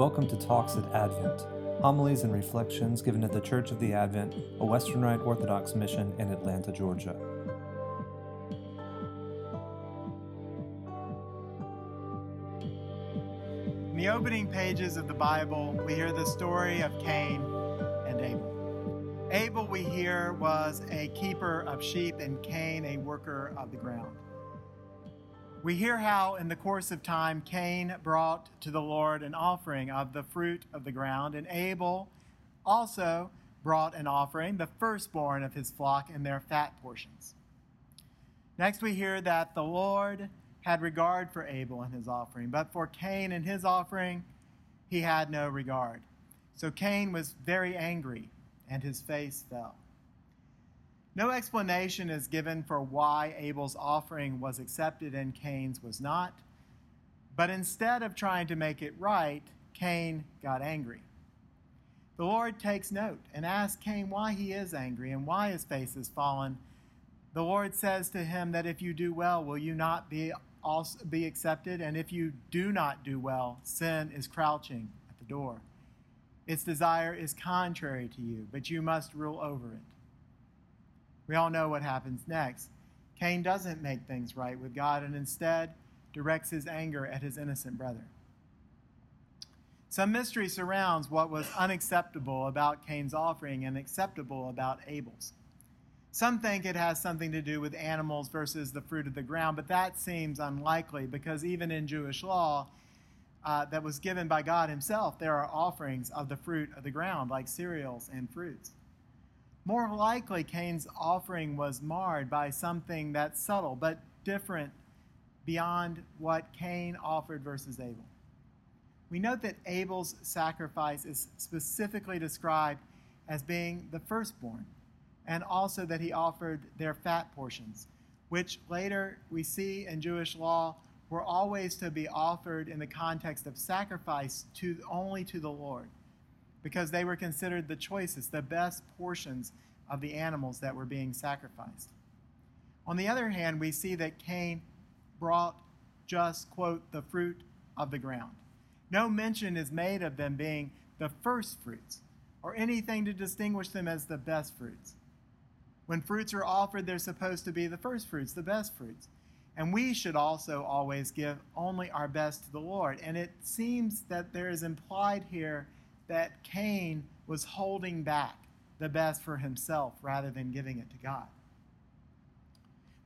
Welcome to Talks at Advent, homilies and reflections given at the Church of the Advent, a Western Rite Orthodox mission in Atlanta, Georgia. In the opening pages of the Bible, we hear the story of Cain and Abel. Abel, we hear, was a keeper of sheep, and Cain, a worker of the ground. We hear how, in the course of time, Cain brought to the Lord an offering of the fruit of the ground, and Abel also brought an offering, the firstborn of his flock and their fat portions. Next, we hear that the Lord had regard for Abel and his offering, but for Cain and his offering, he had no regard. So Cain was very angry, and his face fell. No explanation is given for why Abel's offering was accepted and Cain's was not. But instead of trying to make it right, Cain got angry. The Lord takes note and asks Cain why he is angry and why his face has fallen. The Lord says to him that if you do well, will you not be also be accepted? And if you do not do well, sin is crouching at the door. Its desire is contrary to you, but you must rule over it. We all know what happens next. Cain doesn't make things right with God and instead directs his anger at his innocent brother. Some mystery surrounds what was unacceptable about Cain's offering and acceptable about Abel's. Some think it has something to do with animals versus the fruit of the ground, but that seems unlikely because even in Jewish law uh, that was given by God Himself, there are offerings of the fruit of the ground, like cereals and fruits. More likely, Cain's offering was marred by something that's subtle but different beyond what Cain offered versus Abel. We note that Abel's sacrifice is specifically described as being the firstborn, and also that he offered their fat portions, which later we see in Jewish law were always to be offered in the context of sacrifice to only to the Lord because they were considered the choicest, the best portions of the animals that were being sacrificed. On the other hand, we see that Cain brought just, quote, the fruit of the ground. No mention is made of them being the first fruits or anything to distinguish them as the best fruits. When fruits are offered, they're supposed to be the first fruits, the best fruits. And we should also always give only our best to the Lord. And it seems that there is implied here that Cain was holding back the best for himself rather than giving it to God.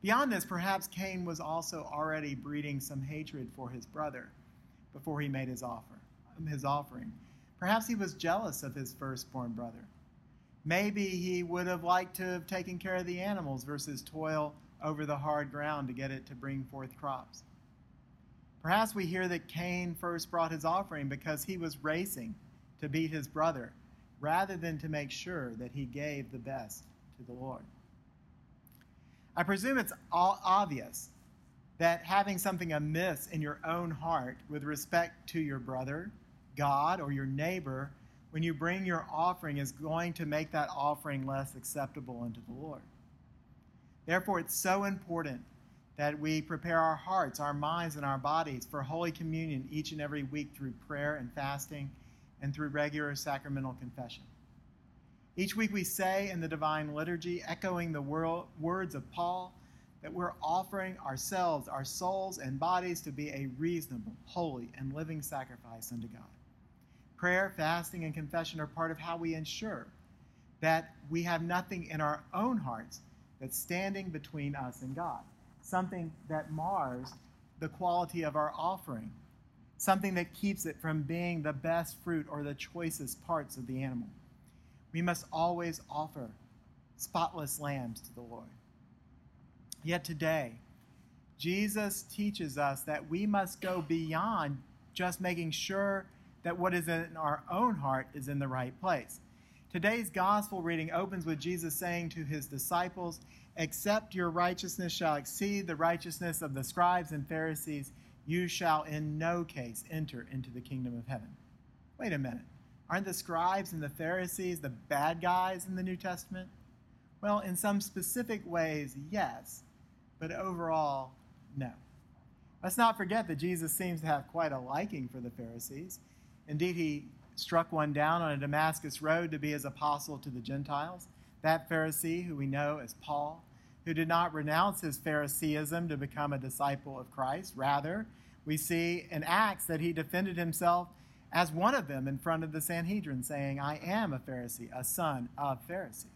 Beyond this, perhaps Cain was also already breeding some hatred for his brother before he made his offer, his offering. Perhaps he was jealous of his firstborn brother. Maybe he would have liked to have taken care of the animals versus toil over the hard ground to get it to bring forth crops. Perhaps we hear that Cain first brought his offering because he was racing to beat his brother rather than to make sure that he gave the best to the Lord. I presume it's obvious that having something amiss in your own heart with respect to your brother, God, or your neighbor when you bring your offering is going to make that offering less acceptable unto the Lord. Therefore, it's so important that we prepare our hearts, our minds, and our bodies for Holy Communion each and every week through prayer and fasting and through regular sacramental confession. Each week we say in the Divine Liturgy, echoing the words of Paul, that we're offering ourselves, our souls, and bodies to be a reasonable, holy, and living sacrifice unto God. Prayer, fasting, and confession are part of how we ensure that we have nothing in our own hearts that's standing between us and God, something that mars the quality of our offering something that keeps it from being the best fruit or the choicest parts of the animal. We must always offer spotless lambs to the Lord. Yet today, Jesus teaches us that we must go beyond just making sure that what is in our own heart is in the right place. Today's gospel reading opens with Jesus saying to his disciples, Except your righteousness shall exceed the righteousness of the scribes and Pharisees, you shall in no case enter into the kingdom of heaven. Wait a minute. Aren't the scribes and the Pharisees the bad guys in the New Testament? Well, in some specific ways, yes, but overall, no. Let's not forget that Jesus seems to have quite a liking for the Pharisees. Indeed, he struck one down on a Damascus road to be his apostle to the Gentiles. That Pharisee, who we know as Paul, who did not renounce his Phariseeism to become a disciple of Christ. Rather, we see in Acts that he defended himself as one of them in front of the Sanhedrin, saying, I am a Pharisee, a son of Pharisees.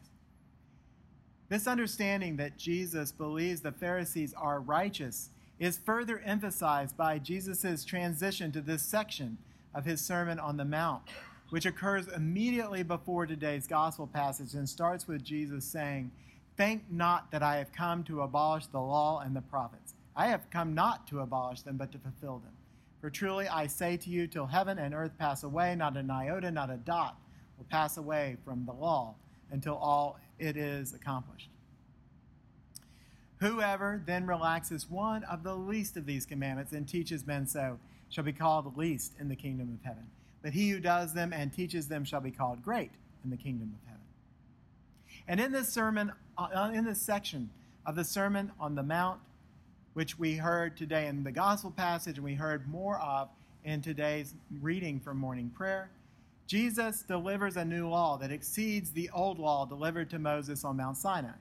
This understanding that Jesus believes the Pharisees are righteous is further emphasized by Jesus' transition to this section of his Sermon on the Mount, which occurs immediately before today's gospel passage and starts with Jesus saying, Think not that I have come to abolish the law and the prophets. I have come not to abolish them, but to fulfill them. For truly I say to you, till heaven and earth pass away, not an iota, not a dot will pass away from the law until all it is accomplished. Whoever then relaxes one of the least of these commandments and teaches men so shall be called least in the kingdom of heaven. But he who does them and teaches them shall be called great in the kingdom of heaven. And in this sermon, Uh, uh, in this section of the Sermon on the Mount, which we heard today in the gospel passage and we heard more of in today's reading from morning prayer. Jesus delivers a new law that exceeds the old law delivered to Moses on Mount Sinai,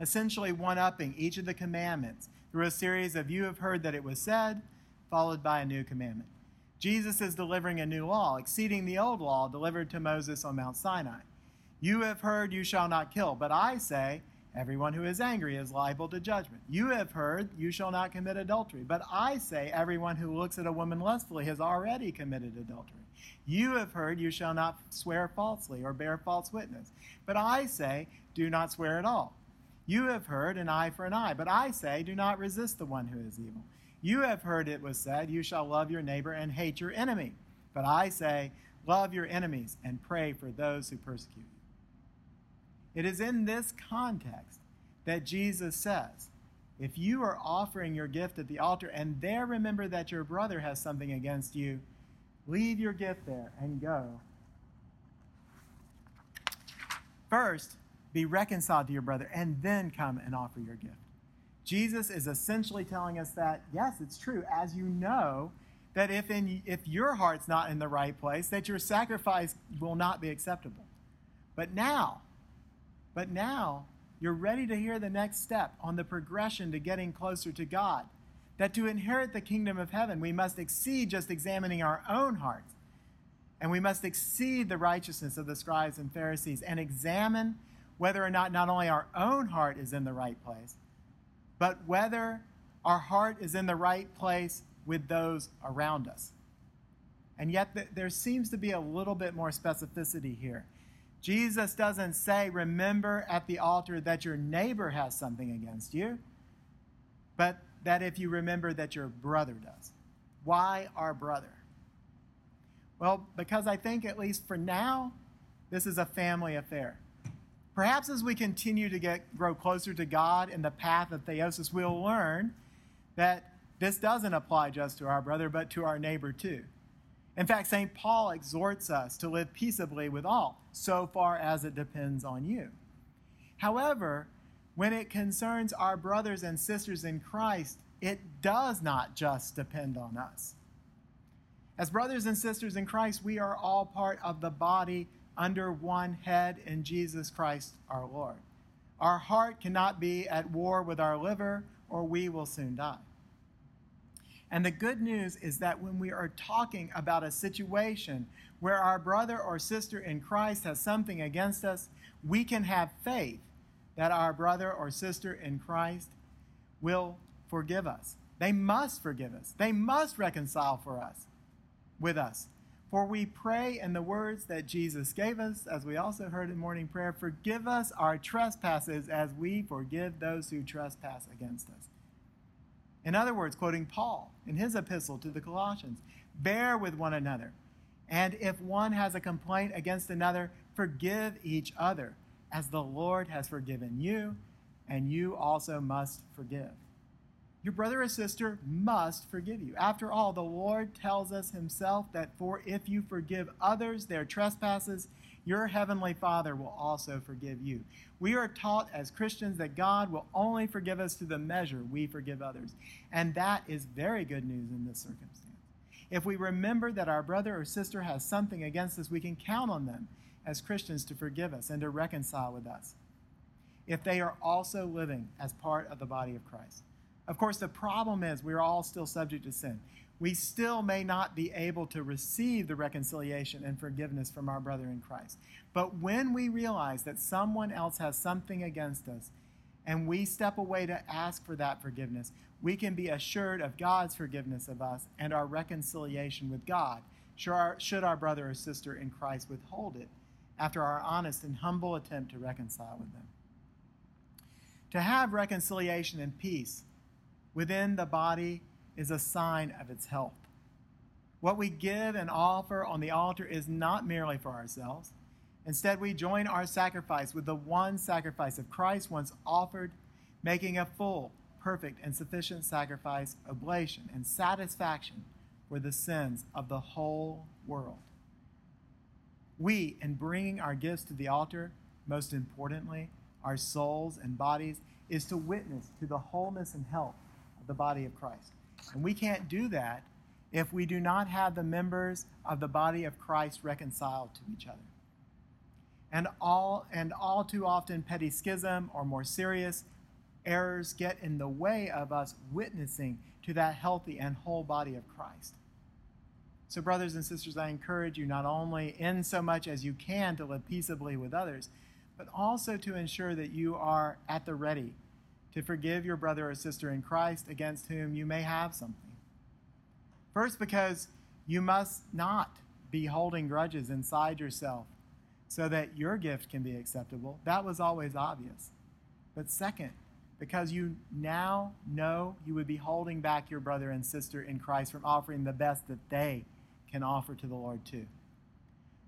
essentially one upping each of the commandments through a series of you have heard that it was said, followed by a new commandment. Jesus is delivering a new law, exceeding the old law delivered to Moses on Mount Sinai. You have heard, you shall not kill, but I say, Everyone who is angry is liable to judgment. You have heard, you shall not commit adultery. But I say, everyone who looks at a woman lustfully has already committed adultery. You have heard, you shall not swear falsely or bear false witness. But I say, do not swear at all. You have heard, an eye for an eye. But I say, do not resist the one who is evil. You have heard it was said, you shall love your neighbor and hate your enemy. But I say, love your enemies and pray for those who persecute you. It is in this context that Jesus says, if you are offering your gift at the altar and there remember that your brother has something against you, leave your gift there and go. First, be reconciled to your brother and then come and offer your gift. Jesus is essentially telling us that, yes, it's true, as you know, that if, in, if your heart's not in the right place, that your sacrifice will not be acceptable. But now, but now you're ready to hear the next step on the progression to getting closer to God. That to inherit the kingdom of heaven, we must exceed just examining our own hearts. And we must exceed the righteousness of the scribes and Pharisees and examine whether or not not only our own heart is in the right place, but whether our heart is in the right place with those around us. And yet, there seems to be a little bit more specificity here. Jesus doesn't say, remember at the altar that your neighbor has something against you, but that if you remember that your brother does. Why our brother? Well, because I think, at least for now, this is a family affair. Perhaps as we continue to get grow closer to God in the path of theosis, we'll learn that this doesn't apply just to our brother, but to our neighbor too. In fact, St. Paul exhorts us to live peaceably with all, so far as it depends on you. However, when it concerns our brothers and sisters in Christ, it does not just depend on us. As brothers and sisters in Christ, we are all part of the body under one head in Jesus Christ our Lord. Our heart cannot be at war with our liver, or we will soon die. And the good news is that when we are talking about a situation where our brother or sister in Christ has something against us, we can have faith that our brother or sister in Christ will forgive us. They must forgive us. They must reconcile for us with us. For we pray in the words that Jesus gave us, as we also heard in morning prayer, forgive us our trespasses as we forgive those who trespass against us. In other words, quoting Paul in his epistle to the Colossians, bear with one another. And if one has a complaint against another, forgive each other, as the Lord has forgiven you, and you also must forgive. Your brother or sister must forgive you. After all, the Lord tells us himself that for if you forgive others their trespasses, your heavenly Father will also forgive you. We are taught as Christians that God will only forgive us to the measure we forgive others. And that is very good news in this circumstance. If we remember that our brother or sister has something against us, we can count on them as Christians to forgive us and to reconcile with us. If they are also living as part of the body of Christ. Of course, the problem is we are all still subject to sin. We still may not be able to receive the reconciliation and forgiveness from our brother in Christ. But when we realize that someone else has something against us and we step away to ask for that forgiveness, we can be assured of God's forgiveness of us and our reconciliation with God, should our brother or sister in Christ withhold it after our honest and humble attempt to reconcile with them. To have reconciliation and peace within the body is a sign of its health. What we give and offer on the altar is not merely for ourselves. Instead, we join our sacrifice with the one sacrifice of Christ once offered, making a full, perfect, and sufficient sacrifice, oblation, and satisfaction for the sins of the whole world. We, in bringing our gifts to the altar, most importantly, our souls and bodies, is to witness to the wholeness and health of the body of Christ. And we can't do that if we do not have the members of the body of Christ reconciled to each other. And all and all too often petty schism or more serious errors get in the way of us witnessing to that healthy and whole body of Christ. So brothers and sisters, I encourage you not only in so much as you can to live peaceably with others, but also to ensure that you are at the ready to forgive your brother or sister in Christ against whom you may have something. First, because you must not be holding grudges inside yourself so that your gift can be acceptable. That was always obvious. But second, because you now know you would be holding back your brother and sister in Christ from offering the best that they can offer to the Lord too.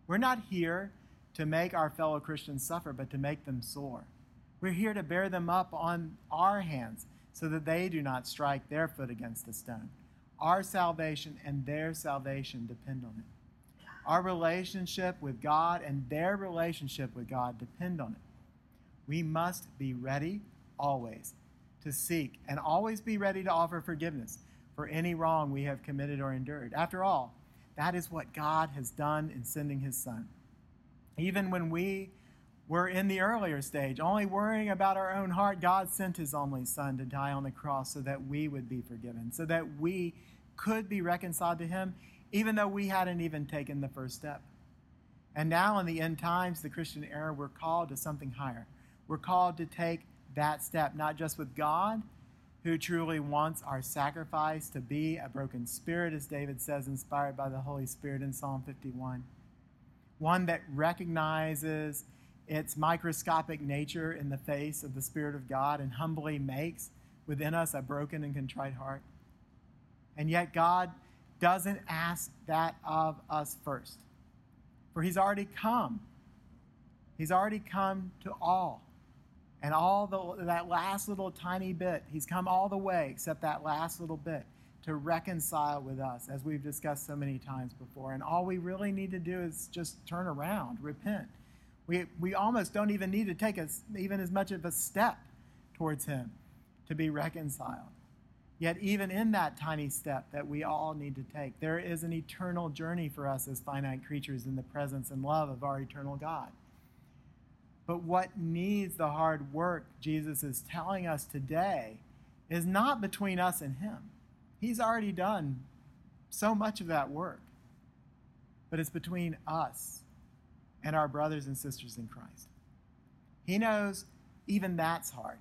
We're not here to make our fellow Christians suffer, but to make them soar. We're here to bear them up on our hands so that they do not strike their foot against a stone. Our salvation and their salvation depend on it. Our relationship with God and their relationship with God depend on it. We must be ready always to seek and always be ready to offer forgiveness for any wrong we have committed or endured. After all, that is what God has done in sending his Son. Even when we we're in the earlier stage, only worrying about our own heart. God sent his only Son to die on the cross so that we would be forgiven, so that we could be reconciled to him, even though we hadn't even taken the first step. And now, in the end times, the Christian era, we're called to something higher. We're called to take that step, not just with God, who truly wants our sacrifice to be a broken spirit, as David says, inspired by the Holy Spirit in Psalm 51. One that recognizes its microscopic nature in the face of the Spirit of God and humbly makes within us a broken and contrite heart. And yet, God doesn't ask that of us first. For He's already come. He's already come to all. And all the, that last little tiny bit, He's come all the way except that last little bit to reconcile with us, as we've discussed so many times before. And all we really need to do is just turn around, repent, we, we almost don't even need to take a, even as much of a step towards Him to be reconciled. Yet, even in that tiny step that we all need to take, there is an eternal journey for us as finite creatures in the presence and love of our eternal God. But what needs the hard work Jesus is telling us today is not between us and Him. He's already done so much of that work. But it's between us and our brothers and sisters in Christ. He knows even that's hard.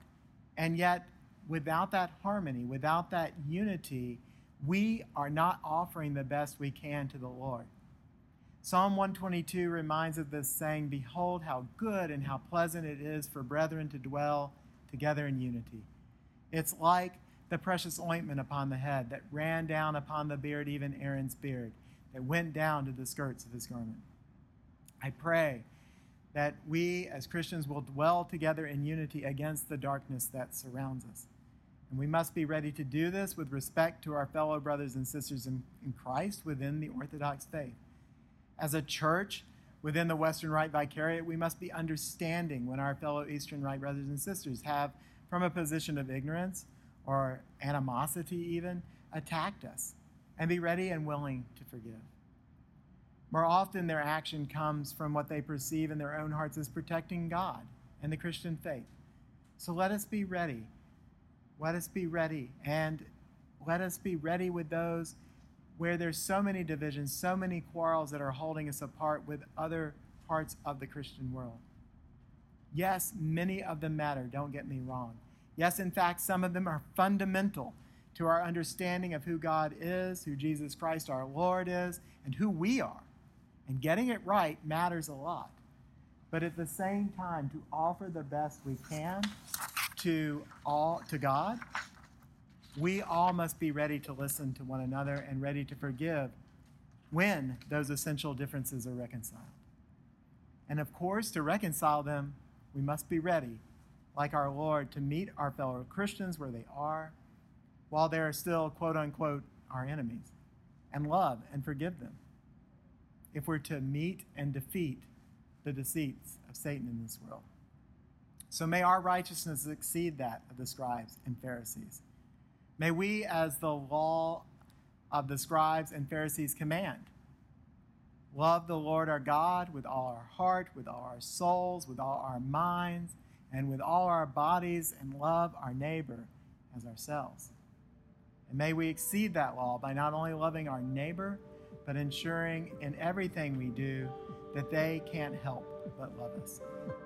And yet, without that harmony, without that unity, we are not offering the best we can to the Lord. Psalm 122 reminds of this saying, Behold, how good and how pleasant it is for brethren to dwell together in unity. It's like the precious ointment upon the head that ran down upon the beard, even Aaron's beard, that went down to the skirts of his garment. I pray that we as Christians will dwell together in unity against the darkness that surrounds us. And we must be ready to do this with respect to our fellow brothers and sisters in, in Christ within the Orthodox faith. As a church within the Western Rite Vicariate, we must be understanding when our fellow Eastern Rite brothers and sisters have, from a position of ignorance or animosity even, attacked us. and be ready and willing to forgive. More often, their action comes from what they perceive in their own hearts as protecting God and the Christian faith. So let us be ready. Let us be ready. And let us be ready with those where there's so many divisions, so many quarrels that are holding us apart with other parts of the Christian world. Yes, many of them matter, don't get me wrong. Yes, in fact, some of them are fundamental to our understanding of who God is, who Jesus Christ our Lord is, and who we are. And getting it right matters a lot. But at the same time, to offer the best we can to all to God, we all must be ready to listen to one another and ready to forgive when those essential differences are reconciled. And of course, to reconcile them, we must be ready, like our Lord, to meet our fellow Christians where they are, while they are still, quote unquote, our enemies, and love and forgive them. If we're to meet and defeat the deceits of Satan in this world. So may our righteousness exceed that of the scribes and Pharisees. May we, as the law of the scribes and Pharisees command, love the Lord our God with all our heart, with all our souls, with all our minds, and with all our bodies, and love our neighbor as ourselves. And may we exceed that law by not only loving our neighbor, but ensuring in everything we do that they can't help but love us.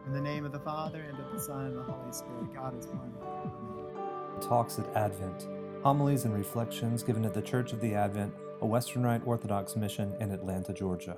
In the name of the Father, and of the Son, and the Holy Spirit, God is one. Amen. Talks at Advent Homilies and Reflections given at the Church of the Advent, a Western Rite Orthodox mission in Atlanta, Georgia.